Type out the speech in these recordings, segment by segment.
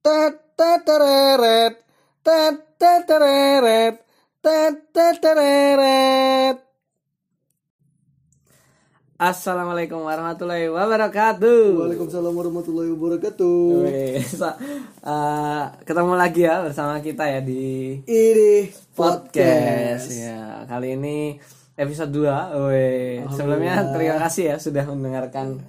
Tetetereret. Tetetereret. Tetetereret. Assalamualaikum warahmatullahi wabarakatuh. Waalaikumsalam warahmatullahi wabarakatuh. Uh, ketemu lagi ya bersama kita ya di Ini podcast. podcast. Ya, kali ini episode 2. Weh, sebelumnya terima kasih ya sudah mendengarkan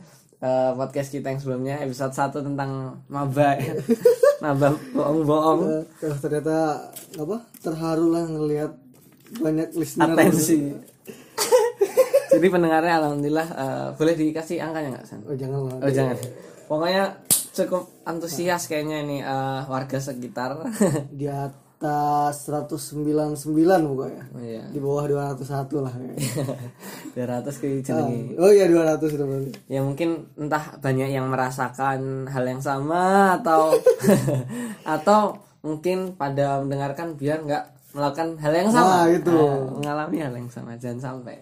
uh, podcast kita yang sebelumnya episode 1 tentang maba. maba bohong-bohong. Kalau ternyata apa terharu lah ngelihat banyak listener Atensi. Jadi pendengarnya alhamdulillah uh, boleh dikasih angkanya nggak San? oh jangan lah Oh jangan. Pokoknya cukup antusias kayaknya ini uh, warga sekitar. di atas 199 pokoknya oh iya. di bawah 201 lah kayaknya. 200 ke jenenge. oh iya 200 udah balik Ya mungkin entah banyak yang merasakan hal yang sama atau atau mungkin pada mendengarkan biar nggak melakukan hal yang sama. Nah, itu. Nah, mengalami hal yang sama jangan sampai.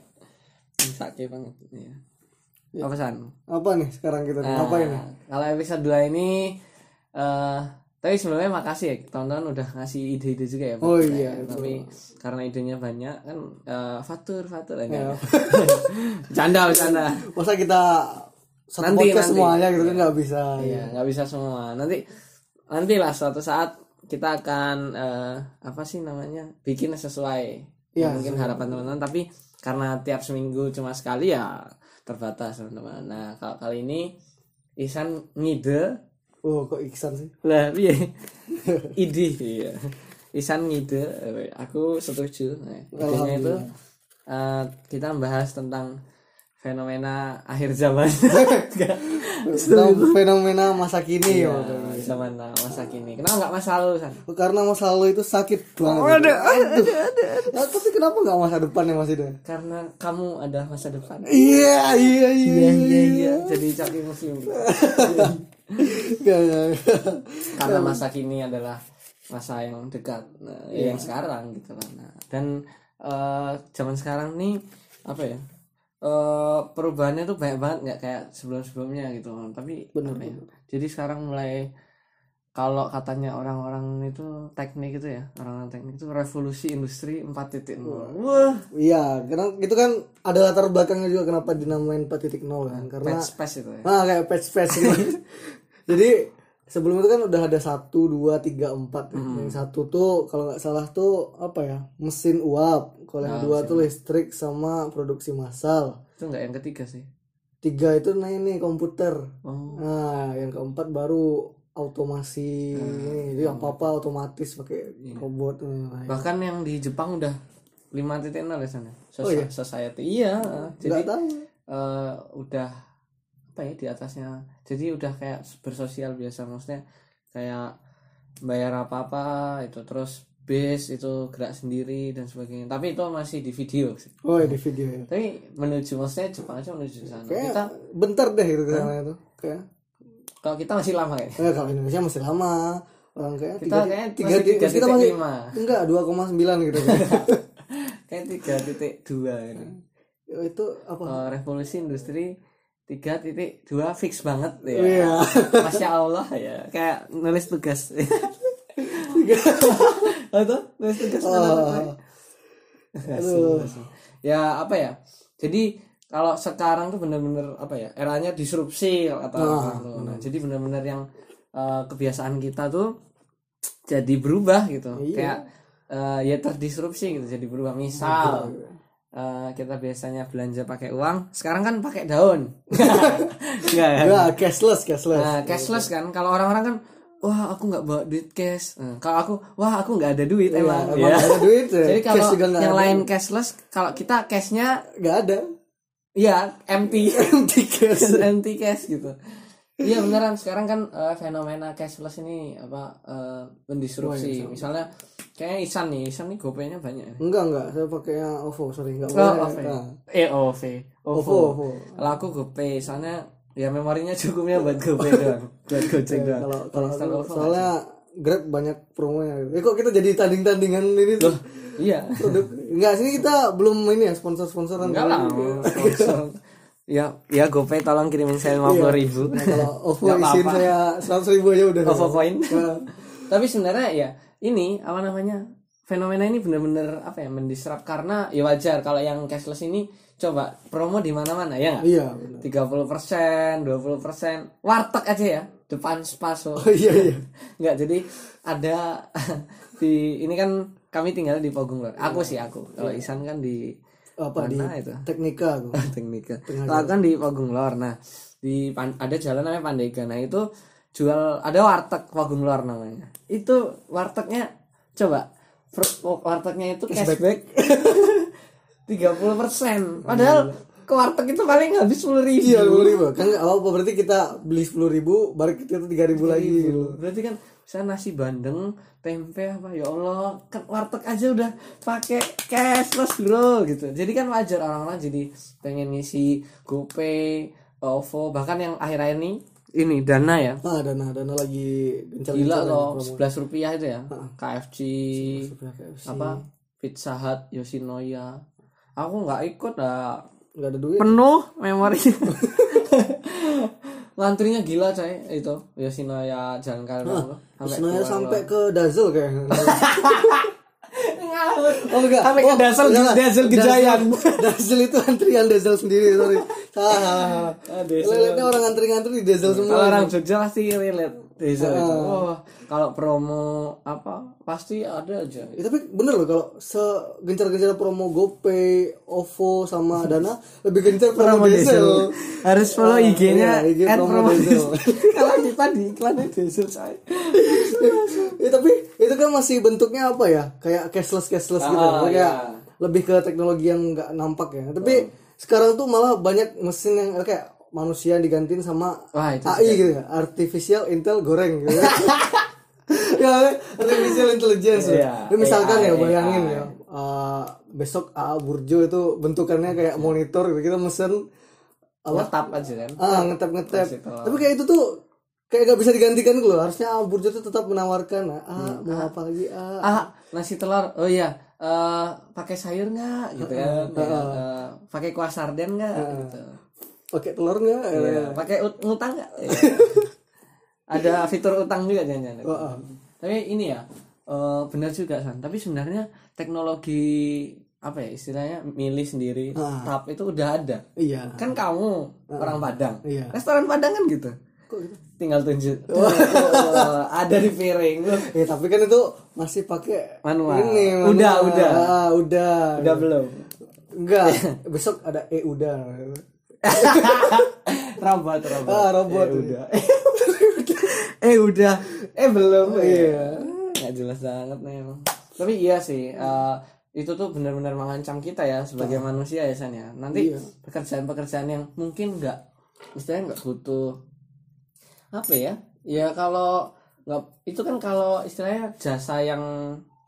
Sakit banget ya. Apa san? apa nih sekarang kita? Nah, apa ini Kalau episode 2 ini eh tapi sebelumnya makasih ya teman-teman udah ngasih ide-ide juga ya. Oh iya, Tapi karena idenya banyak kan eh, fatur fatur Iya. aja. Canda bercanda. masa kita satu Nanti, podcast nanti. semuanya gitu kan nggak bisa Iya, nggak bisa semua. Nanti nantilah suatu saat kita akan eh, apa sih namanya? bikin sesuai Iya, yang mungkin harapan teman-teman tapi karena tiap seminggu cuma sekali ya terbatas teman-teman. Nah, kalau kali ini Isan ngide oh kok Iksan sih? Lah iya. Ide iya. Isan ngide eh, aku setuju. Nah, idenya itu eh, kita membahas tentang fenomena akhir zaman. Tentang fenomena masa kini ya Iya, zaman masa kini. Kenapa nggak masa lalu san? Karena masa lalu itu sakit banget. ada ada ada Nah, tapi kenapa nggak masa depan yang masih ada karena kamu ada masa depan. Iya iya iya iya iya jadi caki muslim Nggak, nggak. Karena masa kini adalah masa yang dekat nah, ya yang sekarang gitu kan nah, dan eh, zaman sekarang nih apa ya eh perubahannya tuh banyak banget nggak kayak sebelum sebelumnya gitu. Kan tapi apa ya, jadi sekarang mulai kalau katanya orang-orang itu teknik itu ya orang-orang teknik itu revolusi industri 4.0 wah iya karena itu kan ada latar belakangnya juga kenapa dinamain 4.0 kan karena patch patch itu ya Nah kayak patch patch gitu. Jadi sebelum itu kan udah ada satu dua tiga empat. Yang satu tuh kalau nggak salah tuh apa ya mesin uap. Kalau yang dua tuh listrik sama produksi massal. itu nggak yang ketiga sih Tiga itu nah ini komputer. oh Nah yang keempat baru automasi. Jadi apa apa otomatis pakai robot. Nah, bahkan yang di Jepang udah 5.0 ya sana Oh, iya? society iya jadi nggak tahu. eh, udah apa ya di atasnya jadi udah kayak bersosial biasa maksudnya kayak bayar apa apa itu terus base itu gerak sendiri dan sebagainya tapi itu masih di video sih Oh ya di video ya. tapi menuju maksudnya Jepang aja menuju sana Kayak kita bentar deh gitu ke sana itu. Kayak kalau kita masih lama Eh, kalau Indonesia masih lama. Orang kayak kita tiga, tiga, tiga, kita titik masih lima enggak 2,9 gitu. kayak tiga titik dua gitu Oh, itu apa? Eh, revolusi industri tiga titik dua fix banget ya Iya. masya allah ya kayak nulis tugas atau nulis tugas Oh. Aduh. ya apa ya jadi kalau sekarang tuh bener-bener apa ya eranya disrupsi kalau kata orang tuh. Nah, jadi bener-bener yang eh, kebiasaan kita tuh jadi berubah gitu kayak eh, ya terdisrupsi gitu jadi berubah misal eh, kita biasanya belanja pakai uang sekarang kan pakai daun Enggak kan? Enggak, cashless, cashless. Nah, cashless kan. Kalau orang-orang kan, wah aku nggak bawa duit cash. Nah, kalau aku, wah aku nggak ada duit emang. emang Ya. nggak ada duit ya. Jadi kalau nggak yang lain cashless, kalau kita cashnya Enggak ada. Ya empty, Empty cash. empty cash gitu. Iya beneran sekarang kan eh, fenomena cashless ini apa eh, mendisrupsi. Misalnya kayak Isan nih, Isan nih gopaynya banyak. ya. Enggak, enggak. Saya pakainya OVO, sorry, enggak Oh. OVO. Nah, Eh, OV. OVO, OVO. OVO. Kalau aku GoPay, soalnya ya memorinya cukupnya buat GoPay doang, buat Gojek doang. Kalau kalau Install aku- OVO soalnya Grab banyak promonya. Eh kok kita jadi tanding-tandingan ini tuh? Iya. Produk. Enggak, sini kita belum ini ya sponsor-sponsoran. Enggak lah, sponsor. ya ya GoPay tolong kirimin saya lima puluh ribu Nah, kalau OVO isin saya seratus ribu aja udah OVO point Nah, tapi sebenarnya ya ini apa namanya fenomena ini bener-bener apa ya mendisrupt karena ya wajar kalau yang cashless ini coba promo di mana-mana ya nggak iya tiga puluh persen dua puluh persen warteg aja ya depan spaso oh. Iya iya. Nggak jadi ada di ini kan kami tinggal di Pogung Lor aku sih aku. Kalau Isan kan di apa di mana itu? Teknika aku. Teknika. Kalau kan di Pogung Lor. Nah di Pan- ada jalan namanya Pandega. Nah itu jual ada warteg Pogung Lor namanya. Itu wartegnya coba wartegnya itu cashback. 30% padahal ke warteg itu paling habis sepuluh ribu. Iya sepuluh ribu. Kan apa berarti kita beli sepuluh ribu balik kita tiga ribu lagi. Gitu berarti kan saya nasi bandeng tempe apa ya Allah kan warteg aja udah pakai cashless bro gitu. Jadi kan wajar orang-orang jadi pengen ngisi GoPay OVO bahkan yang akhir-akhir ini ini dana ya. Ah dana dana lagi gencar gila loh sebelas rupiah itu ya? KFC KFC. apa Pizza Hut Yoshinoya. Aku nggak ikut lah nggak ada duit penuh memori ngantrinya gila coy itu Yoshinoya jalan kali Sebenarnya sampai ke Dazzle kayak Oh enggak. Sampai ke oh, Dazzle, enggak. Dazzle Gejayan. Dazzle- Dazzle itu antrian Dazzle sendiri, sorry. Salah. Ah, Dazzle. Lihatnya orang ngantri-ngantri di Dazzle kalau semua. orang Jogja pasti relate Diesel itu oh kalau promo apa pasti ada aja Ya, tapi bener loh kalau segencar-gencar promo GoPay, OVO sama Dana lebih gencar promo, Dazzle. harus follow IG-nya iya, IG promo promo Diesel. Diesel. kalau kita di iklannya Diesel saya ya, tapi itu kan masih bentuknya apa ya? Kayak cashless cashless gitu. Ah, Kayak iya. lebih ke teknologi yang nggak nampak ya. Tapi sekarang tuh malah banyak mesin yang kayak manusia digantiin sama Wah, itu AI gitu ya. Artificial Intel goreng gitu. ya, artificial intelligence. Iya, ya. misalkan AI, ya bayangin AI. ya. uh, besok AA Burjo itu bentukannya kayak monitor gitu. Kita mesen ngetap aja kan ah ngetap ngetap tapi kayak itu tuh kayak gak bisa digantikan gitu loh harusnya Ah Burjo tuh tetap menawarkan ah mau apa lagi ah ah nasi telur oh iya eh pakai sayur nggak gitu kan Ya, eh, pakai kuah sarden nggak gitu pakai telur nggak? Iya, pakai ut- ngutang nggak? Iya. ada fitur utang juga jangan-jangan Oh, oh. tapi ini ya eh, benar juga san. Tapi sebenarnya teknologi apa ya istilahnya milih sendiri Ah. tap itu udah ada. Iya. Kan kamu orang Padang. Iya. restoran Padang kan gitu? Kok gitu? Tinggal tunjuk. Oh, ada di piring ya tapi kan itu masih pakai Manual. ini manual. Udah, udah. ah, udah. Udah belum? Enggak. Besok ada eh udah robot robot. Ah robot. Eh, udah. Eh udah. Eh belum. Iya. nggak jelas banget nih tapi iya sih eh, itu tuh benar-benar mengancam kita ya sebagai manusia ya San ya. Nanti Iya. pekerjaan-pekerjaan yang mungkin nggak istilahnya nggak butuh apa ya? Ya kalau nggak itu kan kalau istilahnya jasa yang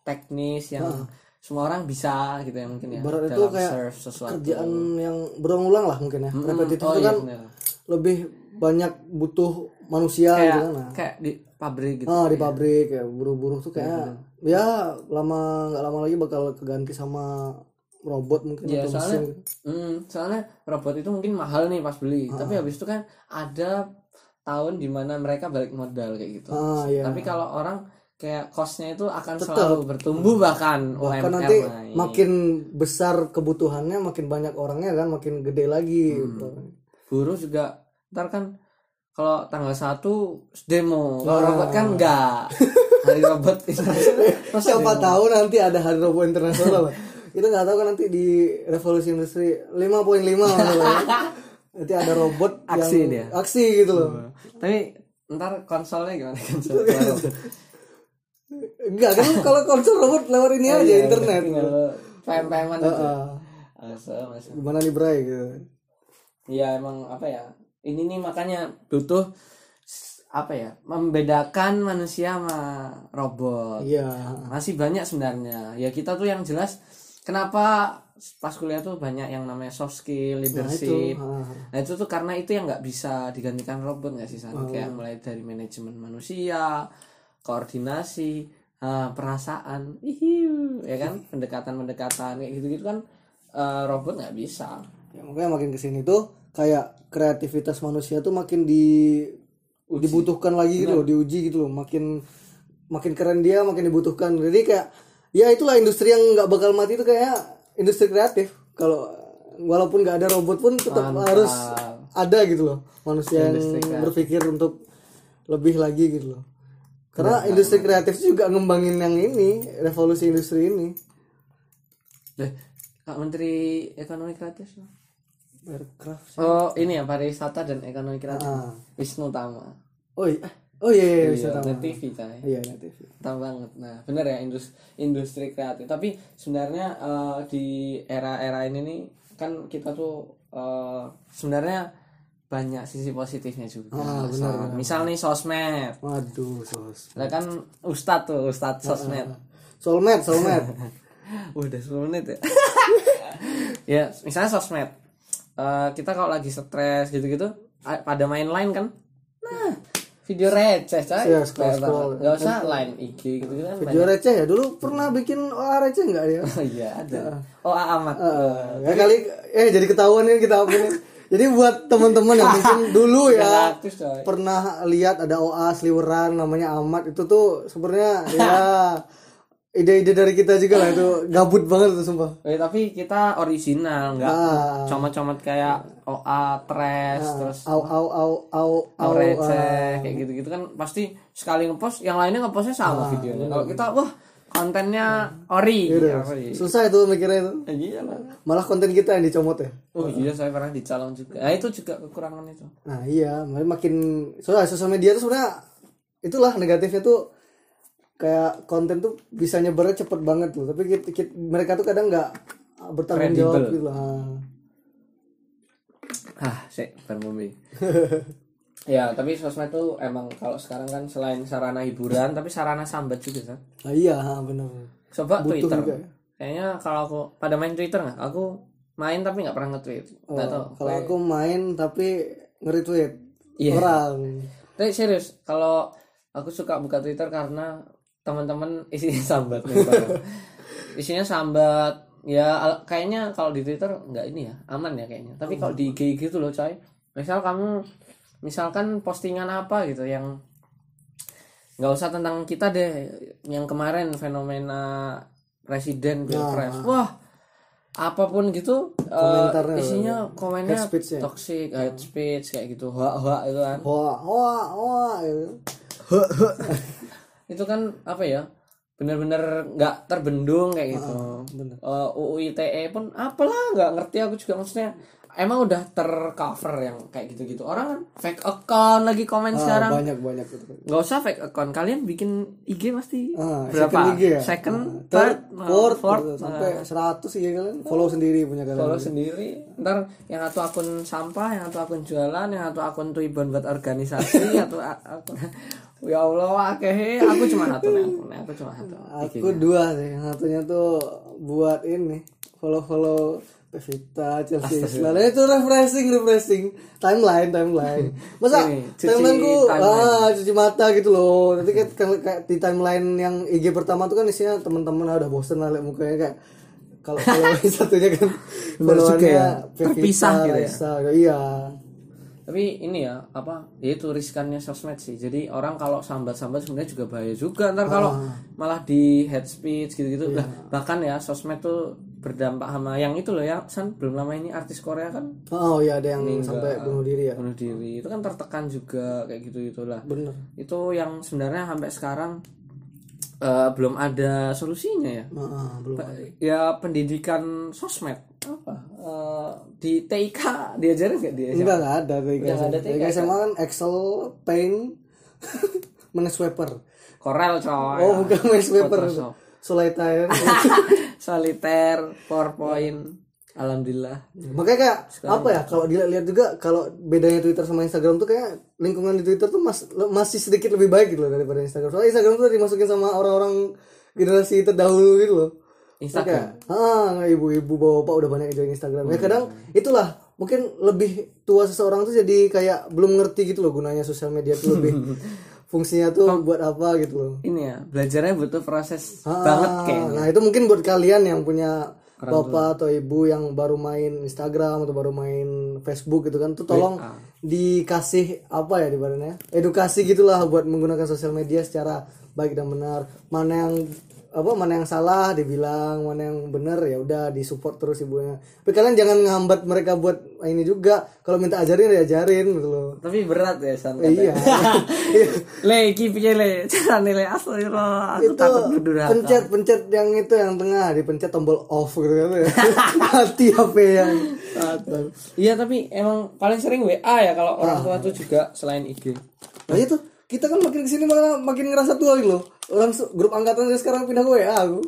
teknis yang semua orang bisa gitu ya mungkin ya Ibarat itu kayak serve sesuatu kerjaan yang berulang-ulang lah mungkin ya repetitif oh itu iya kan bener. lebih banyak butuh manusia kayak gitu kan nah. kayak di pabrik gitu Ah di pabrik ya buruh-buruh tuh kayak ya lama nggak lama lagi bakal keganti sama robot mungkin Ya atau soalnya, mesin. hmm, soalnya robot itu mungkin mahal nih pas beli, Ah. tapi habis itu kan ada tahun di mana mereka balik modal kayak gitu. Ah iya. Tapi kalau orang kayak costnya itu akan selalu bertumbuh bahkan Bahkan UMR nanti naik. makin besar kebutuhannya makin banyak orangnya kan makin gede lagi Hmm. gitu. buruh juga ntar kan kalau tanggal 1 demo, kalau robot kan enggak. Hari robot internasional. Siapa demo? tahu nanti ada hari robot internasional. Kita nggak tahu kan nanti di revolusi industri 5.5 masalah ya. Nanti ada robot Aksi yang dia. aksi gitu loh. Tapi ntar konsolnya gimana konsol? Enggak kan kalau konsol robot lewat ini aja Iya, internet. Pem-peman gitu. Heeh. Masa, masa. Gimana nih Bray gitu. Iya emang apa ya? Ini nih makanya butuh apa ya? Membedakan manusia sama robot. Iya. Masih banyak sebenarnya. Ya kita tuh yang jelas kenapa pas kuliah tuh banyak yang namanya soft skill, Nah, itu. leadership. ah. Nah itu tuh karena itu yang nggak bisa digantikan robot nggak sih San? Oh. Kayak mulai dari manajemen manusia, koordinasi, ah, perasaan, ihiu, ya kan, pendekatan-pendekatan kayak gitu-gitu kan eh, robot nggak bisa. Ya makanya makin ke sini tuh kayak kreativitas manusia tuh makin di dibutuhkan lagi gitu loh diuji gitu loh. Makin makin keren dia makin dibutuhkan. Jadi kayak ya itulah industri yang nggak bakal mati itu kayak industri kreatif. Kalau walaupun nggak ada robot pun tetap harus ada gitu loh. Manusia yang berpikir untuk lebih lagi gitu loh karena industri kreatif juga ngembangin yang ini revolusi industri ini. Deh, Kak Menteri Ekonomi Kreatif aircraft Oh ini ya pariwisata dan ekonomi kreatif. Ah. Wisnu Tama. Oh iya oh iya iya, Iya, tahu Net TV coy iya net TV Tahu banget. Nah bener ya industri, industri kreatif. Tapi sebenarnya eh, di era-era ini nih kan kita tuh eh, sebenarnya banyak sisi positifnya juga Ah, So, misal nih sosmed waduh sos Lah kan ustad tuh ustad sosmed soulmate soulmate Udah 10 menit ya. ya, misalnya sosmed. Eh, kita kalau lagi stres gitu-gitu pada main line kan. Nah, video receh coy. Scroll-scroll. Gak usah line IG gitu kan. video receh ya dulu pernah bikin OA receh nggak dia Oh iya ada. Oh amat. ya kali eh jadi ketahuan ini kita apa nih jadi buat teman-teman yang mungkin dulu ya pernah lihat ada OA sliweran namanya Ahmad itu tuh sebenarnya ya ide-ide dari kita juga lah itu gabut banget tuh sumpah. Eh, tapi kita original, nggak Ah. comot-comot kayak OA, tres, terus au au au au au receh kayak gitu-gitu kan pasti sekali ngepost yang lainnya ngepostnya sama videonya. Kalau kita wah kontennya ori. ori. susah itu mikirnya itu Ya, iya lah. malah konten kita yang dicomot ya Oh iya saya pernah dicalon juga. Nah itu juga kekurangan itu. nah iya makin soalnya sosial media tuh sebenarnya itulah negatifnya tuh kayak konten tuh bisa nyebarnya cepet banget tuh tapi kita- kita- mereka tuh kadang nggak bertanggung jawab gitu lah Ah, sih, Bumi. ya, tapi sosmed tuh emang kalau sekarang kan selain sarana hiburan, tapi sarana sambat juga kan. nah, iya benar Coba Butuh Twitter. juga ya. Kayaknya kalau aku pada main Twitter nggak? Aku main tapi nggak pernah nge-tweet. Nggak tahu. kalau aku main tapi nge-retweet Iya. orang Tapi serius, kalau aku suka buka Twitter karena teman-teman isinya sambat isinya sambat ya kayaknya kalau di Twitter nggak ini ya aman ya kayaknya tapi kalau di IG gitu loh coy misal kamu misalkan postingan apa gitu yang nggak usah tentang kita deh yang kemarin fenomena presiden pilpres wah apa pun gitu eh, Komentarnya, isinya komennya hate speech ya? toxic hate speech kayak gitu hoa hoa itu kan hoa hoa hoa gitu. itu kan apa ya bener-bener nggak terbendung kayak gitu bener. Eh, UU ITE pun apalah nggak ngerti aku juga maksudnya emang udah tercover yang kayak gitu-gitu. Orang kan fake account lagi komen Ah, sekarang. banyak banyak gitu. Nggak usah fake account. Kalian bikin IG pasti. Ah, berapa? Second IG ya? second Ah, third third, fourth, fourth gitu. sampai 100 ya kalian. Follow sendiri punya kalian. Follow sendiri. Ntar yang satu akun sampah yang satu akun jualan yang satu akun tuiban buat organisasi atau akun ya Allah akeh aku cuma satu nih akun aku cuma satu. Aku dua sih. Satunya tuh buat ini follow follow Pevita Chelsea. Islan itu refreshing refreshing. Timeline timeline. Masa Ini, cuci timeline. ku ah cuci mata gitu loh. Nanti kayak, kayak, kayak di timeline yang IG pertama tuh kan isinya teman-teman ah, udah bosen lah liat mukanya kayak kalau kalau satunya kan followannya ya. Terpisah gitu ya. Raisa, iya. Tapi ini ya apa ya itu riskannya sosmed sih. Jadi orang kalau sambat-sambat sebenarnya juga bahaya juga. Ntar kalau malah di head speech gitu-gitu. Lah bahkan ya sosmed tuh berdampak sama yang itu loh ya. San belum lama ini artis Korea kan? Oh iya ada yang sampai bunuh diri ya? Bunuh diri. Itu kan tertekan juga kayak gitu gitulah bener. Itu yang sebenarnya sampai sekarang eh, belum ada solusinya ya. Ah, belum ya pendidikan sosmed. Apa? Eh, di TIK diajarin nggak dia enggak enggak ada tuh Udah nggak ada TK, Kayak SMA kan? Excel Paint Minesweeper Corel coy. Oh bukan Minesweeper Photoshop. Soliter powerpoint. Alhamdulillah. Makanya kayak apa ya kalau dilihat juga kalau bedanya Twitter sama Instagram tuh kayak lingkungan di Twitter tuh mas, masih sedikit lebih baik gitu loh daripada Instagram. Soalnya Instagram tuh dimasukin sama orang-orang generasi terdahulu gitu loh. Instagram. Kayak ah ibu-ibu bapak udah banyak yang join Instagram. Ya kadang itulah mungkin lebih tua seseorang tuh jadi kayak belum ngerti gitu loh gunanya sosial media tuh lebih fungsinya tuh buat apa gitu loh. Ini ya belajarnya butuh proses Ah, banget kayaknya. nah itu mungkin buat kalian yang punya bapak atau ibu yang baru main Instagram atau baru main Facebook gitu kan tuh tolong dikasih apa ya dibarannya edukasi gitulah buat menggunakan sosial media secara baik dan benar. Mana yang apa mana yang salah dibilang mana yang benar ya udah disupport terus ibunya. Tapi kalian jangan ngehambat mereka buat ini juga. Kalau minta ajarin ya ajarin gitu loh. Tapi berat ya san iya. Le iki piye le. Cara nilai astagfirullah aku itu pencet pencet yang itu yang tengah dipencet tombol off gitu kan ya. Mati HP yang iya tapi emang paling sering WA ya kalau orang tua tuh juga selain IG nah itu. Kita kan makin ke sini malah makin ngerasa tua gitu loh orang su- grup angkatan saya sekarang pindah ke WA aku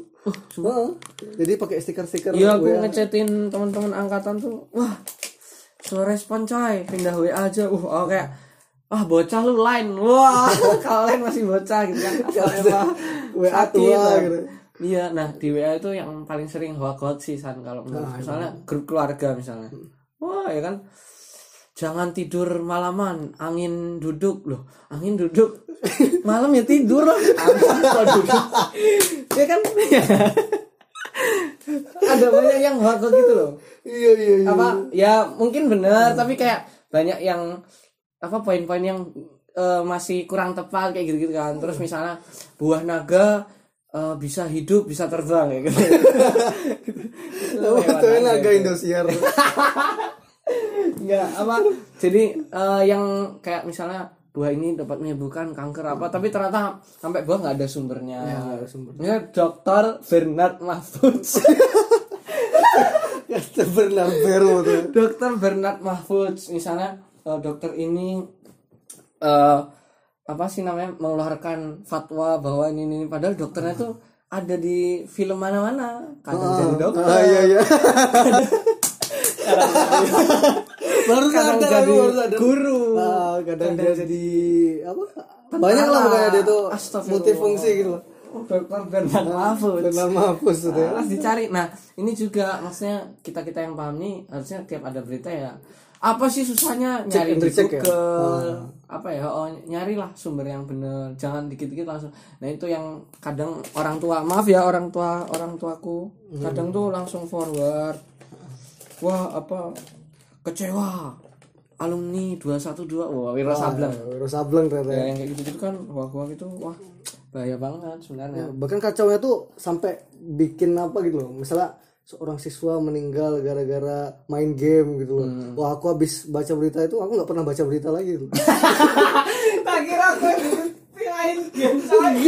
Heeh. jadi pakai stiker-stiker Iya aku ngechatin teman-teman angkatan tuh wah slow respon coy. Pindah WA aja uh oh, kayak wah bocah lu lain. Wah kalau lain masih bocah gitu kan. Asal WA tua lah. gitu. iya nah di WA itu yang paling sering hoax sih san kalau menurut misalnya grup keluarga misalnya. Wah ya kan jangan tidur malaman angin duduk loh. Angin duduk malam ya tidur loh angin kok duduk? Ya kan? Ada banyak yang hoax gitu loh. Iya iya iya. Apa? Ya mungkin benar tapi kayak banyak yang apa poin-poin yang eh, masih kurang tepat kayak gitu-gitu kan. Terus misalnya buah naga eh, bisa hidup bisa terbang kayak gitu. Itu naga Indosiar Enggak apa jadi eh, yang kayak misalnya buah ini dapat menyembuhkan kanker apa tapi ternyata sampai buah nggak ada sumbernya. Ya, nggak ada sumbernya. ya dokter Bernard Mahfud Kata Bernard Vero dokter Bernard Mahfud misalnya eh, dokter ini eh apa sih namanya mengeluarkan fatwa bahwa ini ini padahal dokternya tuh ada di film mana-mana. Kadang jadi dokter. ah iya iya. Kadang sadar jadi aku baru sadar guru. Ah, kadang jadi apa? banyak lah pokoknya dia tuh multifungsi gitu loh. Oh, dokter Bernard Mahfud Bernard Mahfuz itu ya. Harus dicari. Nah ini juga maksudnya kita kita yang paham nih harusnya tiap ada berita ya apa sih susahnya nyari di ya? Google? Apa ya? Oh nyarilah sumber yang bener jangan dikit-dikit langsung. Nah itu yang kadang orang tua maaf ya orang tua orang tuaku. Kadang tuh langsung forward. Wah apa kecewa. Alumni 212 wah Wira Sableng. Baru sableng ternyata ya. ya yang kayak gitu-gitu kan wah itu wah bahaya banget sebenarnya. Bahkan kacaunya tuh sampai bikin apa gitu loh. Misalnya seorang siswa meninggal gara-gara main game gitu loh. Hmm. wah aku habis baca berita itu aku nggak pernah baca berita lagi. Gitu. tak kira aku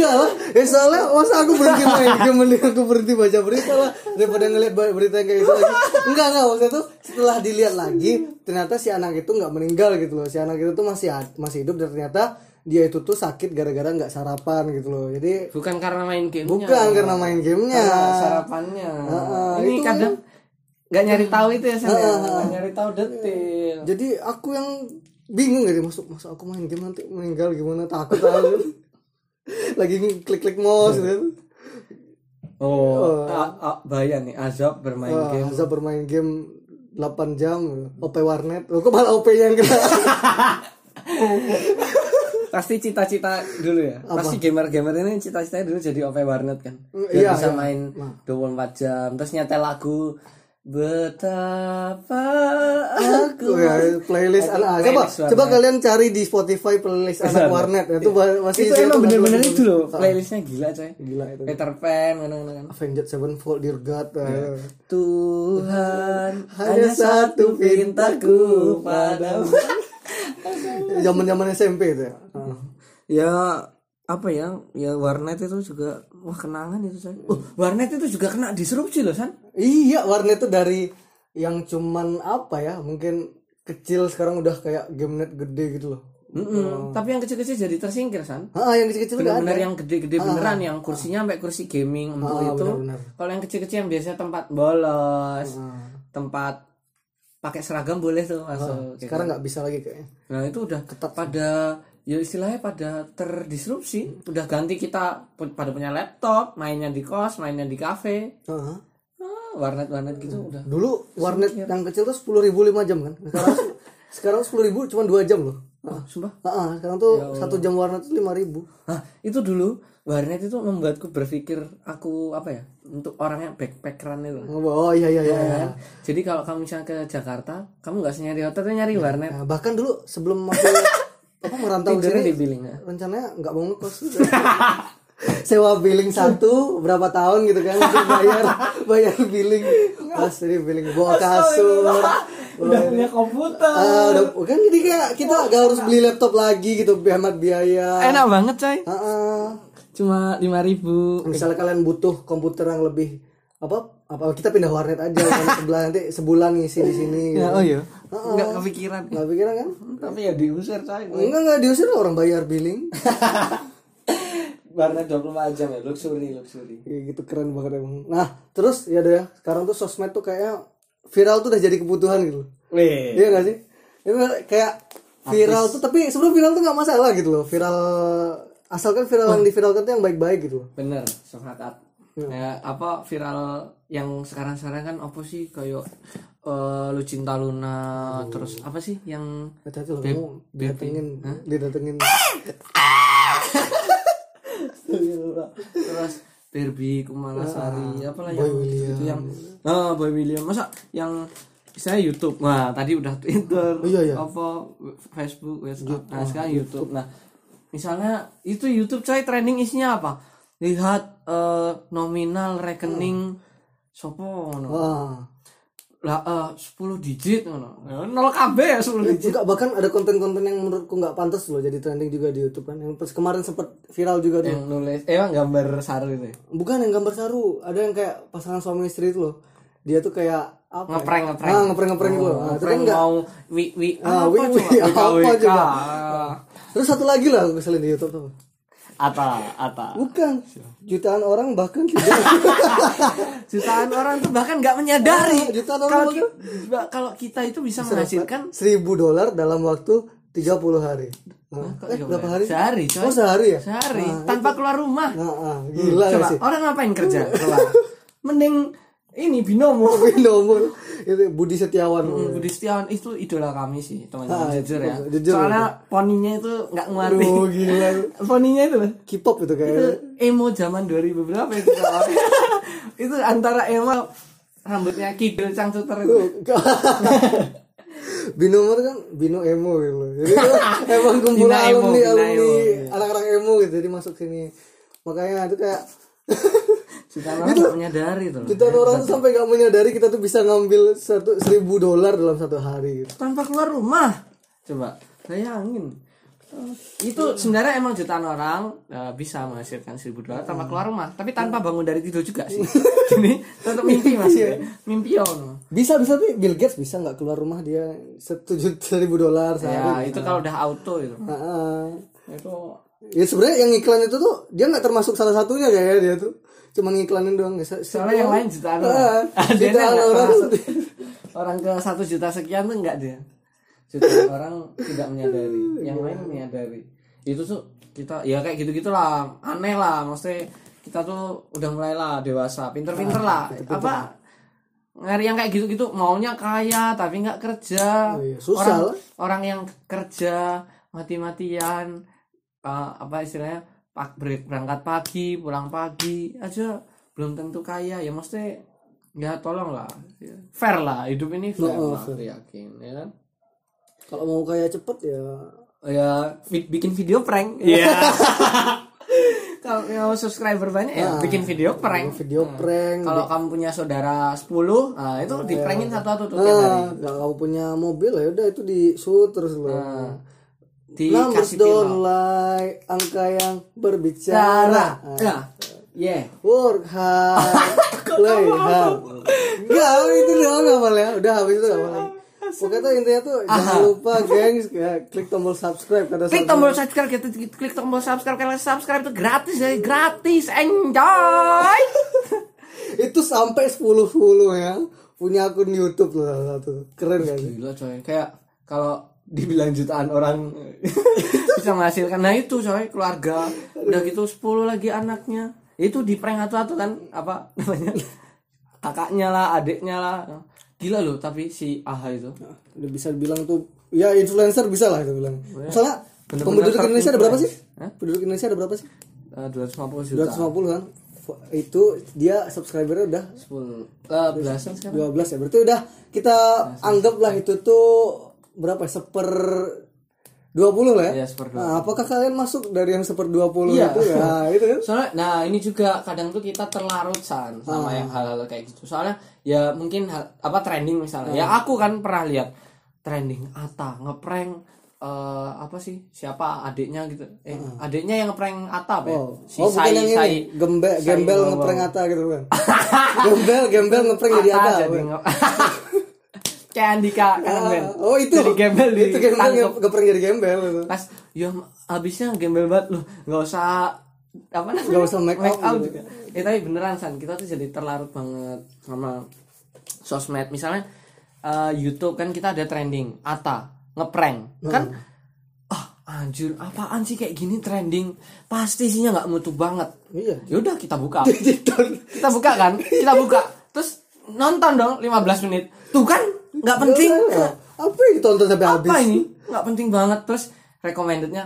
enggak lah. Ya soalnya masa aku berhenti main? Game mending aku berhenti baca berita lah. Daripada ngeliat berita yang kayak gitu lagi. Enggak enggak. Maksudnya tuh setelah dilihat lagi ternyata si anak itu nggak meninggal gitu loh. Si anak itu tuh masih masih hidup dan ternyata dia itu tuh sakit gara-gara nggak sarapan gitu loh. Jadi bukan karena main game bukan karena main gamenya. Sarapannya. Heeh, ini itu kadang nggak nyari tahu itu ya San, ya? nggak nyari tahu detail. Jadi aku yang bingung gitu. Masuk masuk aku main game nanti meninggal gimana? Takut aku lagi klik-klik mouse gitu. Oh, a- a- bahaya nih azab bermain Wah, game. Azab bermain game 8 jam OP warnet. Loh, kok malah OP yang kena? Pasti cita-cita dulu ya. Pasti gamer-gamer ini cita-citanya dulu jadi OP warnet kan. Mm, biar iya, bisa iya. main 24 jam terus nyetel lagu betapa aku ya, playlist anak coba Playlist coba warnet. kalian cari di Spotify playlist anak warnet itu ba- masih itu emang bener-bener itu loh playlistnya gila coy. Gila itu. Peter Pan kan. Avenged Sevenfold Dear God eh. Tuhan hanya satu pintaku padamu. Zaman-zaman SMP itu ya? Ya apa ya ya warnet itu juga wah kenangan itu saya oh, warnet itu juga kena disrupsi loh san Iya, warnet itu dari yang cuman apa ya, mungkin kecil sekarang udah kayak game net gede gitu loh. Mm-mm. tapi yang kecil-kecil jadi tersingkir san Ah, yang kecil-kecil udah ada. benar-benar yang gede-gede beneran yang kursinya sampai kursi gaming untuk Ah, itu kalau yang kecil-kecil yang biasanya tempat bolos Ah. tempat pakai seragam boleh tuh masuk gitu. Sekarang nggak bisa lagi kayaknya. Nah itu udah pada ya istilahnya pada terdisrupsi, udah ganti kita pada punya laptop, mainnya di kos, mainnya di kafe, Ah. ah, warnet warnet gitu udah. Dulu warnet yang kecil tuh sepuluh ribu lima jam kan. Sekarang sekarang sepuluh ribu cuma dua jam loh oh, sumpah Ah, ah, sekarang tuh satu jam warnet tuh lima ribu Nah, itu dulu warnet itu membuatku berpikir aku apa ya untuk orang yang backpackeran itu. oh iya iya iya Kan? Jadi kalau kamu misalnya ke Jakarta, kamu nggak usah nyari hotel, nyari warnet. Nah, bahkan dulu sebelum aku apa merantau Tidurnya di billing ya. rencananya nggak mau ngekos sewa billing satu berapa tahun gitu kan bayar bayar billing pas jadi billing bawa kasur Udah punya komputer. Udah, kan jadi kayak kita gak harus beli laptop lagi gitu hemat biaya Enak banget coy. Ah, ah. Cuma lima ribu. misalnya kalian butuh komputer yang lebih apa apa kita pindah warnet aja kan sebelah nanti sebulan ngisi di sini gitu. Ya, oh iya. Nggak kepikiran. nggak pikiran kan Tapi ya diusir coy. enggak enggak diusir lah, orang bayar billing Warnet 24 jam ya, luxury, luxury. Kayak gitu keren banget emang. Nah, terus ya deh ya, sekarang tuh sosmed tuh kayaknya viral tuh udah jadi kebutuhan gitu. Weh. Iya gak sih? Itu kayak viral tuh tapi sebelum viral tuh nggak masalah gitu loh. Viral asalkan viral yang diviralkan tuh yang baik-baik gitu loh. Bener, sepakat. Ya, apa viral yang sekarang-sekarang kan apa sih? Kayak eh, lu cinta Luna terus apa sih yang loh kamu didatengin, didatengin. terus Barbie Kumalasari Ah, apa lah yang itu yang nah Boy William. Masa yang saya YouTube? Nah tadi udah Twitter iya, iya. apa Facebook WhatsApp. Nah sekarang YouTube. Nah misalnya itu YouTube coy trending isinya apa? Lihat eh, nominal rekening sopo ngono Wah. lah eh, 10 digit ngono Ya, nol KB ya 10 digit Enggak, bahkan ada konten-konten yang menurutku nggak pantas loh jadi trending juga di YouTube kan. Yang pas kemarin sempet viral juga tuh. yang nulis eh emang gambar saru itu ya? Bukan yang gambar saru, ada yang kayak pasangan suami istri itu loh. Dia tuh kayak apa? ya? Ngeprank, ngeprank. Ah, ngeprank ngeprank gitu loh. Nah, enggak. mau wi wi Ah, apa wi- wi, coba? apa WKWK. coba? Terus satu lagi lah aku keselin di YouTube tuh. Ata, Ata. Bukan. Jutaan orang bahkan tidak. Jutaan orang tuh bahkan nggak menyadari. Ah, jutaan orang Kalau bahkan- ki- kalau kita itu bisa menghasilkan seribu dolar dalam waktu 30 hari. Nah, eh, tiga berapa hari? Sehari, coy. Oh sehari ya? sehari Nah, tanpa keluar rumah. Nah, ah, gila Coba sih? orang ngapain kerja keluar? Mending ini binomo. nomor itu Budi Setiawan. Hmm, Budi Setiawan itu idola kami sih teman-teman Ah, jujur ya. jujur, Soalnya poninya itu nggak ngeluarin. Aduh gila. Poninya itu loh. K-pop itu itu kayak. emo zaman 2000 berapa itu itu antara emo rambutnya kidul cangcuter itu Binomo tuh kan Bino emo gitu. Jadi itu emang kumpulan alumni alumni anak-anak emo gitu jadi masuk sini. Makanya itu kayak jutaan orang nggak menyadari tuh jutaan orang tuh sampai gak menyadari kita tuh bisa ngambil satu seribu dolar dalam satu hari. Gitu. tanpa keluar rumah. Coba bayangin. Itu sebenarnya emang jutaan orang eh, bisa menghasilkan seribu dolar tanpa keluar rumah. Tapi tanpa bangun dari tidur juga sih. Jadi tetap mimpi mas. Ya. mimpi on. Bisa bisa tapi Bill Gates bisa nggak keluar rumah dia setuju seribu dolar ya itu kalau udah auto itu. Ah, ah. itu Ya sebenarnya yang iklan itu tuh dia nggak termasuk salah satunya kayaknya dia tuh cuma ngiklanin doang. Se- soalnya yang lain jutaan Ah, orang. Jutaan orang. orang ke satu juta sekian tuh enggak dia jutaan orang tidak menyadari. Yang lain menyadari. Itu tuh kita ya kayak gitu gitulah aneh lah maksudnya kita tuh udah mulai lah dewasa. Pinter-pinter lah. apa ngari yang kayak gitu-gitu. Maunya kaya tapi nggak kerja. Oh iya, susah orang lah. orang yang kerja mati-matian eh, apa istilahnya berangkat pagi pulang pagi. Aja belum tentu kaya. Ya maksudnya ya tolong lah ya. fair lah hidup ini fair Oh, lah aku yakin ya kan? Kalau mau kayak cepet ya. Ya bikin video prank. Iya. Kalau mau subscriber banyak ya bikin video prank. video prank. kalau kamu punya saudara 10 nah itu di prankin satu-satu tuh tiap hari. Nah, kalau kamu punya mobil ya udah itu di shoot terus loh. Nah, dikasih lie, angka yang berbicara. cara ya yeah Work hard, play hard. Enggak, itu doang hafal ya. Udah habis itu hafal lagi. Pokoknya tuh intinya tuh jangan lupa gengs ya, klik tombol subscribe kata klik tombol subscribe kita klik tombol subscribe karena subscribe itu gratis ya gratis enjoy itu sampai 10 follow ya. Punya akun YouTube loh satu. Keren gak sih? gila coy kayak kalau dibilang jutaan orang. Bisa menghasilkan. Nah itu coy keluarga. Udah gitu 10 lagi anaknya. Itu di prank satu-satu kan apa namanya? Kakaknya lah adiknya lah. Gila loh tapi si Aha itu. Udah bisa dibilang tuh ya influencer bisa lah itu bilang. Misalnya penduduk Indonesia ada berapa sih? Hah? Penduduk Indonesia ada berapa sih? Eh, 250 juta. 250 kan. Fo- Itu dia subscribernya udah 10 eh, belasan sekarang. 12 ya. Berarti udah kita anggaplah itu tuh berapa ya? Seper 20 lah ya. Iya, seper Nah, apakah kalian masuk dari yang seper 20 Iya. itu ya? itu kan. Soalnya, nah ini juga kadang tuh kita terlarut san sama yang hal-hal kayak gitu. Soalnya ya mungkin hal, apa trending misalnya. Ya aku kan pernah lihat trending Ata ngeprank eh, apa sih siapa adiknya gitu. Eh adiknya yang ngeprank Ata apa ya? Oh, Si oh bukan Sai- yang Sai- ini Gembe, gembel ngeprank Ata gitu kan. gembel, gembel ngeprank jadi Ata Ata. jadi nge- kayak Andika kan Ben. Oh itu. Jadi gembel di Itu gembel tangkep. nge- ngeprank jadi gembel gitu. Pas ya abisnya gembel banget loh. nggak usah apa namanya? Nggak usah make up gitu. juga. Ya tapi beneran san kita tuh jadi terlarut banget sama sosmed. Misalnya eh, YouTube kan kita ada trending Ata ngeprank Hmm. kan ah anjir apaan sih kayak gini trending pasti isinya nggak mutu banget Iya. yaudah kita buka kita buka kan kita buka terus nonton dong 15 menit tuh kan nggak penting. Iya. Apa yang ditonton sampai habis? apa ini? Nggak penting banget. Terus recommendednya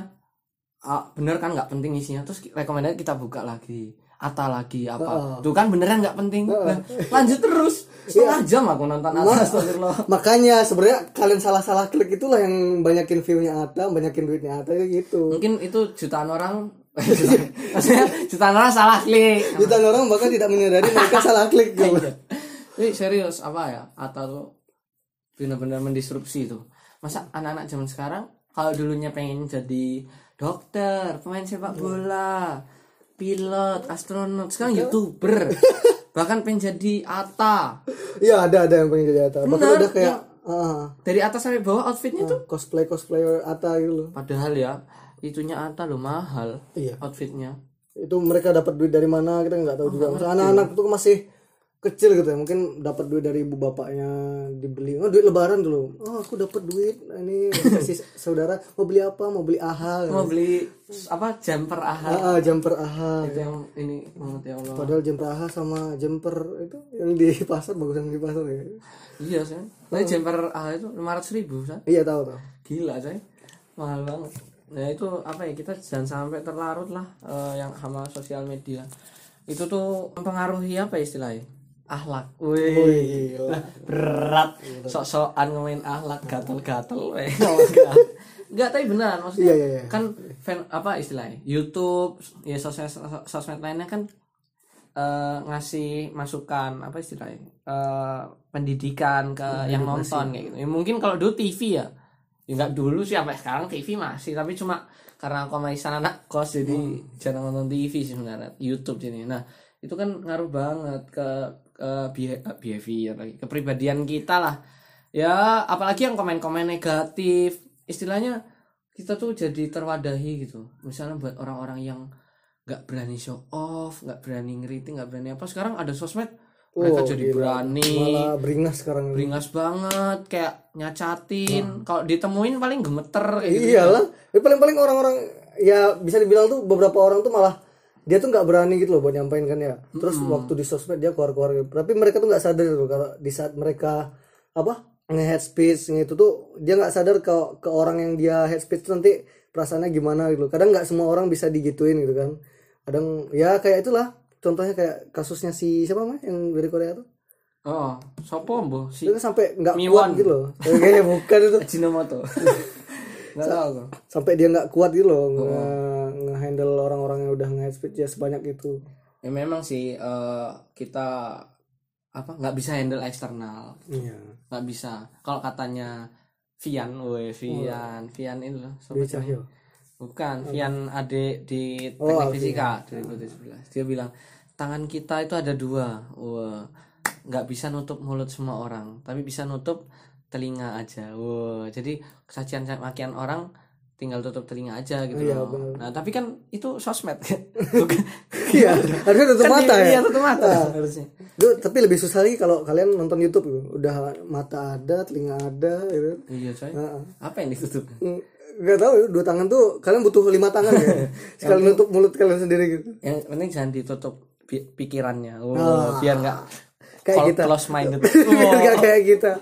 ah, bener kan nggak penting isinya. Terus recommended kita buka lagi. Ata lagi apa. Tuh kan beneran nggak penting. Nah, lanjut terus. Setengah jam aku nonton Ata astagfirullah. Makanya sebenarnya kalian salah-salah klik itulah yang banyakin view-nya Ata, banyakin duitnya Ata gitu. mungkin itu jutaan orang. Maksudnya jutaan orang salah klik. Jutaan orang bahkan tidak menyadari mereka salah klik gitu. Ini serius apa ya Ata tuh benar-benar mendisrupsi tuh masa anak-anak zaman sekarang kalau dulunya pengen jadi dokter pemain sepak bola pilot astronot sekarang youtuber bahkan pengen jadi Ata. Iya ada ada yang pengen jadi Ata. Bahkan Bener, udah kayak ah, dari atas sampai bawah outfitnya tuh? cosplay cosplayer Ata gitu loh. padahal ya itunya Ata loh mahal Iya. outfitnya. Itu mereka dapat duit dari mana kita nggak tahu juga. Maksudnya anak-anak tuh masih kecil gitu ya mungkin dapat duit dari ibu bapaknya dibeli. Oh duit lebaran dulu oh aku dapat duit. Ini kasih saudara mau beli apa? Mau beli aha mau beli apa jumper ahal ah, ah, jumper aha itu yang ini banget ya Allah. Padahal jumper AHA sama jumper itu yang di pasar bagusan di pasar ya. iya sih tapi jumper ahal itu 500 ribu kan Iya tahu tahu. gila coy mahal banget. Nah itu apa ya kita jangan sampai terlarut lah eh, yang sama sosial media. Itu tuh mempengaruhi apa ya istilahnya ahlak. Wih. Lah, berat. Sok-sokan ngomongin ahlak gatel-gatel weh. Enggak, tapi beneran maksudnya Iya iya iya. kan fan apa istilahnya YouTube ya sosmed sosmed lainnya kan eh, ngasih masukan apa istilahnya eh, pendidikan ke yang nonton kayak gitu. Ya, mungkin kalau dulu TV ya. Ya nggak dulu sih sampai sekarang TV masih. Tapi cuma karena aku Isan anak kos jadi jarang nonton TV sih sebenarnya. YouTube jadi nah itu kan ngaruh banget ke eh, behavior lagi kepribadian kita lah. Ya apalagi yang komen-komen negatif. Istilahnya kita tuh jadi terwadahi gitu. Misalnya buat orang-orang yang nggak berani show off nggak berani ngeriting nggak berani apa. Sekarang ada sosmed mereka Oh, jadi gila. berani. Malah beringas sekarang. beringas banget kayak nyacatin. Kalau ditemuin paling gemeter kayak gitu Iyalah. Ya, paling-paling orang-orang ya bisa dibilang tuh beberapa orang tuh malah dia tuh nggak berani gitu loh buat nyampein kan ya. Terus waktu di sosmed dia keluar-keluar gitu. Tapi mereka tuh nggak sadar gitu kalau di saat mereka apa nge-head speech itu tuh dia nggak sadar ke ke orang yang dia head speech tuh nanti perasaannya gimana gitu. Kadang nggak semua orang bisa digituin gitu kan. Kadang ya kayak itulah. Contohnya kayak kasusnya si siapa namanya yang dari Korea tuh. oh sopo mbo si kan sampai nggak kuat gitu loh. Kayaknya bukan itu. Ajinomoto nggak tahu sampai dia nggak kuat gitu loh nge- nge-handle orang-orang yang udah nge speed ya sebanyak itu ya memang sih eh, kita apa nggak bisa handle eksternal iya nggak bisa kalau katanya Vian, woi Vian, Vian ini loh, sobat dia cahyo Bukan, Vian adik di Oh, teknik Alfian. fisika 2017. Dia bilang tangan kita itu ada dua. Wah, nggak bisa nutup mulut semua orang, tapi bisa nutup telinga aja. Wah, jadi kesaksian makian orang tinggal tutup telinga aja gitu Iya, loh. Nah, tapi kan itu sosmed kan. Iya harusnya tutup Kan mata ya Iya, tutup mata harusnya. Duh, tapi lebih susah lagi kalau kalian nonton YouTube gitu. udah mata ada telinga ada gitu Iya, coy. Heeh. Apa yang ditutup? Mm, nggak tahu ya, dua tangan tuh kalian butuh lima tangan ya sekali nutup mulut kalian sendiri gitu Yang penting jangan ditutup pi- pikirannya. Oh, biar nggak Kayak kita. close minded. Biar nggak kayak kita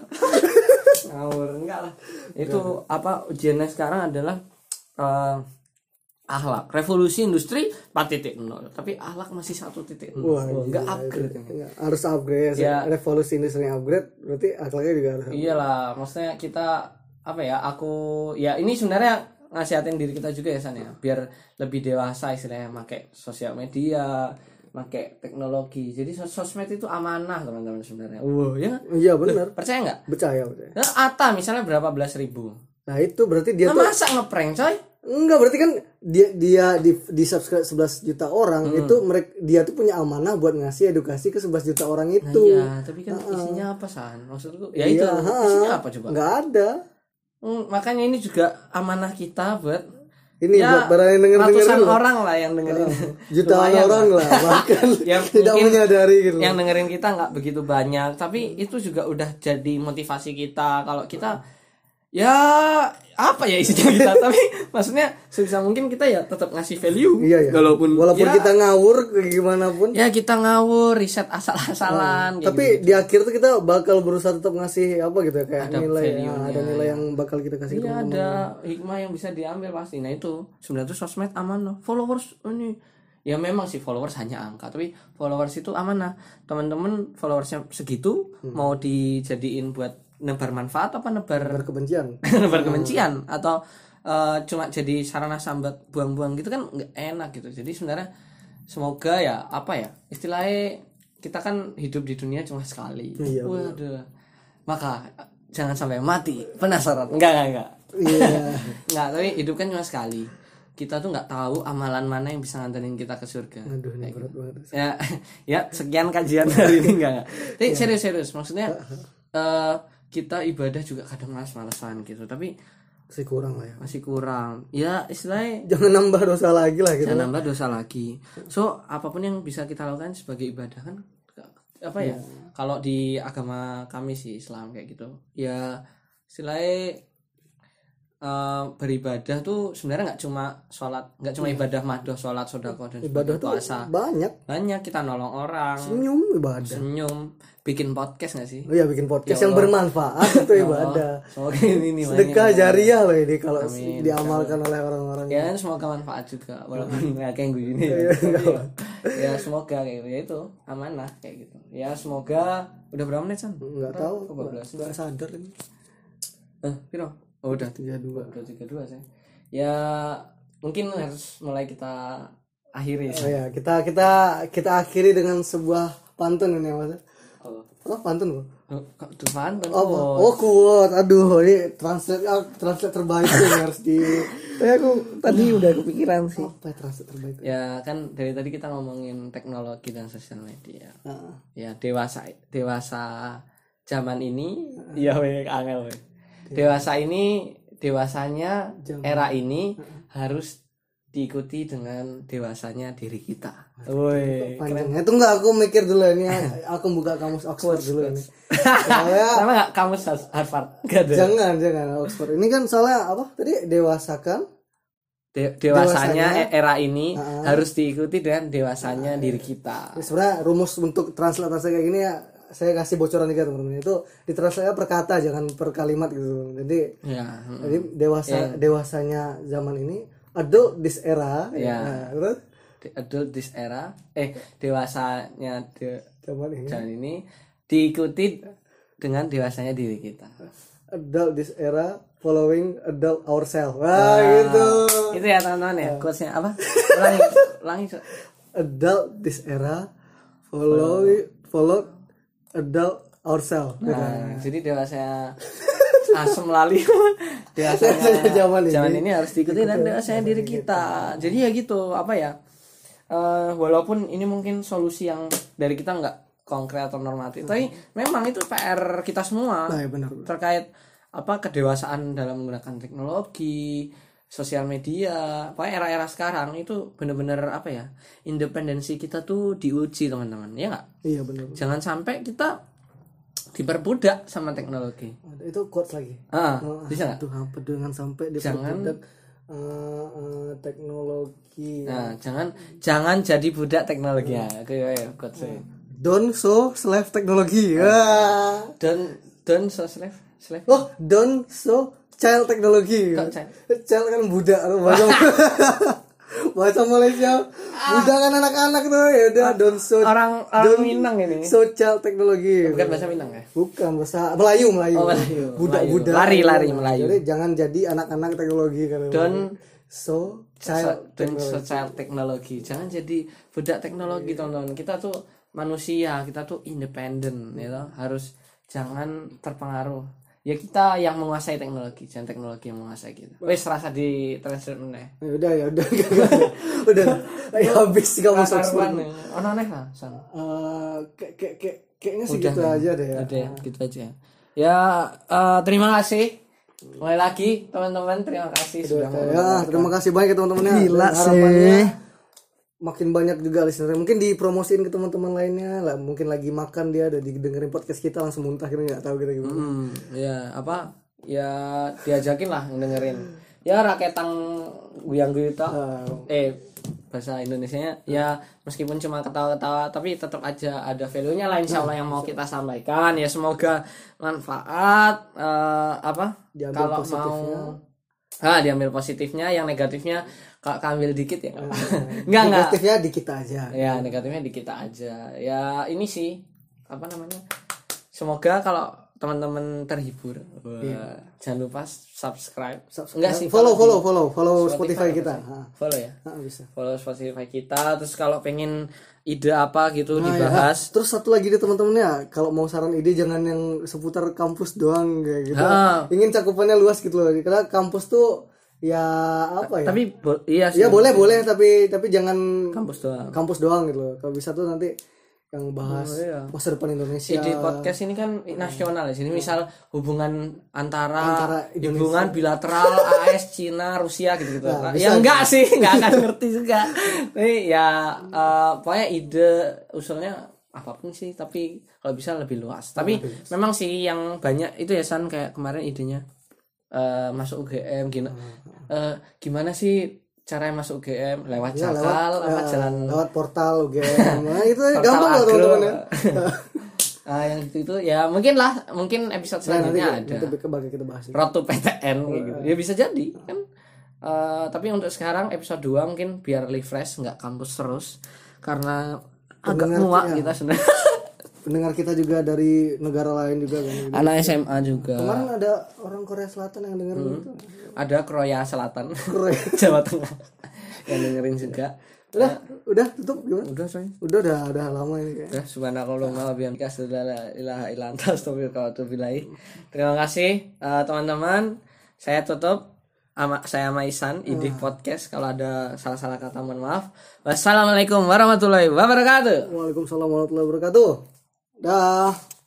ngawur enggak lah. Itu apa ujiannya sekarang adalah eh, akhlak revolusi industri 4.0 tapi akhlak masih 1.0 Wah, Oh, enggak gila, upgrade. Enggak, harus upgrade. Ya. revolusi industri upgrade berarti akhlaknya juga harus iyalah maksudnya kita apa ya aku ya ini sebenarnya ngasihatin diri kita juga ya San ya. Biar lebih dewasa istilahnya pakai sosial media pakai teknologi. Jadi sos- sosmed itu amanah teman-teman sebenarnya. Wow ya? Iya benar. Percaya nggak? Percaya percaya. Nah, Ata misalnya berapa? Belas ribu. Nah itu berarti dia nah, tuh masa ngeprank coy? Enggak berarti kan dia dia di di subscribe 11 juta orang Hmm. itu mereka dia tuh punya amanah buat ngasih edukasi ke 11 juta orang itu. iya tapi kan isinya apa san? Maksudku ya itu Iya, ha. isinya apa coba? Nggak ada. Hmm, makanya ini juga amanah kita buat ini ya, buat para yang denger ratusan orang lah yang dengerin. Jutaan Lumayan orang lah bahkan Yang tidak menyadari gitu. yang dengerin kita nggak begitu banyak tapi itu juga udah jadi motivasi kita. Kalau kita ya apa ya isinya kita tapi maksudnya sebisa mungkin kita ya tetap ngasih value iya ya walaupun walaupun ya, kita ngawur gimana pun ya kita ngawur riset asal-asalan kayak tapi gitu. di akhir tuh kita bakal berusaha tetap ngasih apa gitu ya kayak Ada nilai ya, ada nilai yang bakal kita kasih Iya ada hikmah yang bisa diambil pasti. Nah itu sebenarnya tuh sosmed amanah. Followers ini ya memang sih followers hanya angka, tapi followers itu amanah. Teman-teman followersnya segitu Hmm. mau dijadiin buat nebar manfaat apa nebar berkebencian nebar kebencian atau eh, cuma jadi sarana sambat buang-buang gitu kan nggak enak gitu. Jadi sebenarnya semoga ya apa ya istilahnya kita kan hidup di dunia cuma sekali. Iya, Waduh. Maka jangan sampai mati penasaran enggak enggak enggak iya Nggak, tapi hidup kan cuma sekali. Kita tuh nggak tahu amalan mana yang bisa nganterin kita ke surga. aduh ini berat banget Ya, ya sekian kajian hari ini enggak. enggak. Tapi serius serius, maksudnya eh kita ibadah juga kadang malas-malasan gitu, tapi masih kurang lah ya masih kurang. Ya istilahnya jangan nambah dosa lagi lah gitu jangan nambah dosa lagi. So apa pun yang bisa kita lakukan sebagai ibadah kan apa ya? Kalau di agama kami sih Islam kayak gitu, ya istilahnya eh, beribadah tuh sebenarnya nggak cuma sholat, nggak cuma ibadah madoh, sholat, sodako dan ibadah puasa. banyak. Banyak kita nolong orang, senyum ibadah. Senyum, bikin podcast nggak sih? oh iya bikin podcast Ya yang bermanfaat itu Ya ibadah. Semoga ini nih sedekah jariah loh ini kalau Amin. diamalkan oleh orang-orang. Ya kan semoga manfaat juga walaupun nggak kayak gue gini. Iya, Tapi ya semoga kayak gitu. Ya itu amanah kayak gitu. Ya semoga udah berapa menit san? Nggak tahu. Nggak sadar ini. Eh piro oh udah tiga dua. Udah tiga dua saya ya mungkin harus mulai kita akhiri oh sih. ya kita kita kita akhiri dengan sebuah pantun ini mas. Oh apa pantun kok Oh, kok depan kan Oh, oh quote. Aduh, ini translate ah, translate terbaik tuh yang harus di Eh, aku tadi udah kepikiran sih. Apa ya translate terbaik? ya kan dari tadi kita ngomongin teknologi dan sosial media. Nah, ya dewasa dewasa zaman ini ya weh angel weh. Dewasa ini dewasanya Zaman. era ini harus diikuti dengan dewasanya diri kita. Woi, panjangnya itu enggak aku mikir dulu ini aku buka kamus Oxford dulu ini. Soalnya sama nggak kamu Harvard? Gak ada. jangan jangan Oxford. Ini kan soalnya apa? Tadi dewasakan De- dewasanya Dewasanya, era ini Ah. harus diikuti dengan dewasanya diri kita. Ya, sebenarnya rumus untuk translate kayak gini ya saya kasih bocoran juga teman-teman itu ditranslate per kata jangan per kalimat gitu jadi Ya, mm. jadi dewasa dewasanya zaman ini adult this era Ya. Nah, terus The adult this era, eh dewasanya de- zaman ini zaman ini diikuti dengan dewasanya diri kita. adult this era following adult ourselves wah gitu Itu ya teman-teman ya, quotesnya apa? Ulangi, ulangi. Adult this era follow follow adult ourselves Nah, jadi dewasanya asem lali Dewasanya zaman ini. zaman ini harus diikuti dan dewasanya diri kita. Jadi ya gitu, apa ya? eh, walaupun ini mungkin solusi yang dari kita nggak konkret atau normatif, tapi memang itu PR kita semua nah ya benar terkait apa kedewasaan dalam menggunakan teknologi sosial media. Pokoknya era-era sekarang itu bener-bener apa ya independensi kita tuh diuji teman-teman. Ya nggak? Iya benar jangan sampai kita diperbudak sama teknologi. Itu quotes lagi. Ah Oh, bisa nggak? Aduh, apa dengan sampai di Jangan- produk eh, eh, teknologi. Nah jangan jangan jadi budak teknologi. Ya oke ya quotes saya. don't so slave teknologi. Wah. don't don't so slave Slave. Oh, don't so child teknologi. Kok child? Child kan budak bahasa bahasa Malaysia. Budak kan anak-anak tuh ya udah don't so Orang orang Minang ini. so child teknologi. Bukan bahasa Minang ya? Bukan bahasa Melayu, Melayu. Oh, Melayu. Budak-budak. Lari, lari, Melayu. Jadi jangan jadi anak-anak teknologi kan. Don't so child dan child teknologi. Jangan jadi budak teknologi, teman-teman. Kita tuh manusia, kita tuh independen, ya. Harus jangan terpengaruh. Ya kita yang menguasai teknologi, jangan teknologi yang menguasai kita. Wes rasa di translate meneh. Ya udah ya udah udah ya habis kamu ya. Ono aneh lah, San. Eh, kayak kayak kayak kayaknya segitu aja deh ya. Udah ya, gitu aja. Ya, eh, terima kasih. Mulai lagi teman-teman, terima kasih sudah mau. Ya, terima kasih banyak ya teman-teman ya. Gila Dan harapannya sih. Makin banyak juga listener. Mungkin dipromosiin ke teman-teman lainnya lah. Mungkin lagi makan dia ada didengerin podcast kita langsung muntah kita nggak tahu kita gimana. Hmm, ya apa? Ya diajakin lah dengerin. Ya raketang guyang guyuta. Eh bahasa Indonesianya ya meskipun cuma ketawa-ketawa tapi tetap aja ada value-nya lah insya Allah yang mau kita sampaikan ya semoga manfaat eh, apa kalau mau ah diambil positifnya yang negatifnya kak ambil dikit ya. Enggak enggak Negatifnya di kita aja. ya negatifnya di kita aja. Ya ini sih apa namanya semoga kalau teman-teman terhibur Wah, jangan lupa subscribe, enggak sih follow follow follow follow Spotify, apa kita. Ha, follow ya? Ha, bisa. follow Spotify kita. Terus kalau pengen ide apa gitu Nah, ya. dibahas Terus satu lagi deh teman-teman ya, kalau mau saran ide jangan yang seputar kampus doang kayak gitu. Ah. Ingin cakupannya luas gitu loh. Karena kampus tuh ya apa ya? tapi iya sih ya boleh boleh tapi tapi jangan kampus doang kampus doang gitu loh. Kalau bisa tuh nanti yang bahas Oh, iya. masa depan Indonesia. ide podcast ini kan nasional ya. Sini misal hubungan antara, Antara Indonesia. hubungan bilateral AS Cina Rusia gitu gitu Nah, ya enggak sih enggak akan ngerti juga. Tapi ya eh, pokoknya ide usulnya apa pun sih tapi kalau bisa lebih luas. Tapi memang sih yang banyak itu ya San kayak kemarin idenya eh, masuk UGM gimana eh, gimana sih caranya masuk UGM lewat Ya, Jakal apa ya, jalan lewat portal UGM. Nah, itu Portal gampang loh teman-teman ya. Ah, yang itu itu ya mungkin lah mungkin episode Nah, nanti selanjutnya ada. kita kita bahas. road to PTN kayak gitu. Ya bisa jadi kan? Eh, tapi untuk sekarang episode 2 mungkin biar refresh nggak kampus terus karena agak muak kita- kita sebenarnya Pendengar kita juga dari negara lain juga kan. anak SMA juga Kemarin ada orang Korea Selatan yang dengerin Hmm. itu. ada Kroya Selatan Korea. Jawa Tengah yang dengerin juga Udah, udah tutup gimana? udah coy Udah udah udah lama ini kayak. Udah subhanakallahumma an la ilaha illa anta astaghfiruka ilaik. Terima kasih eh, teman-teman. Saya tutup ama, saya Maisan Idih Podcast kalau ada salah-salah kata mohon maaf. Wassalamualaikum warahmatullahi wabarakatuh. Waalaikumsalam warahmatullahi wabarakatuh. Dah.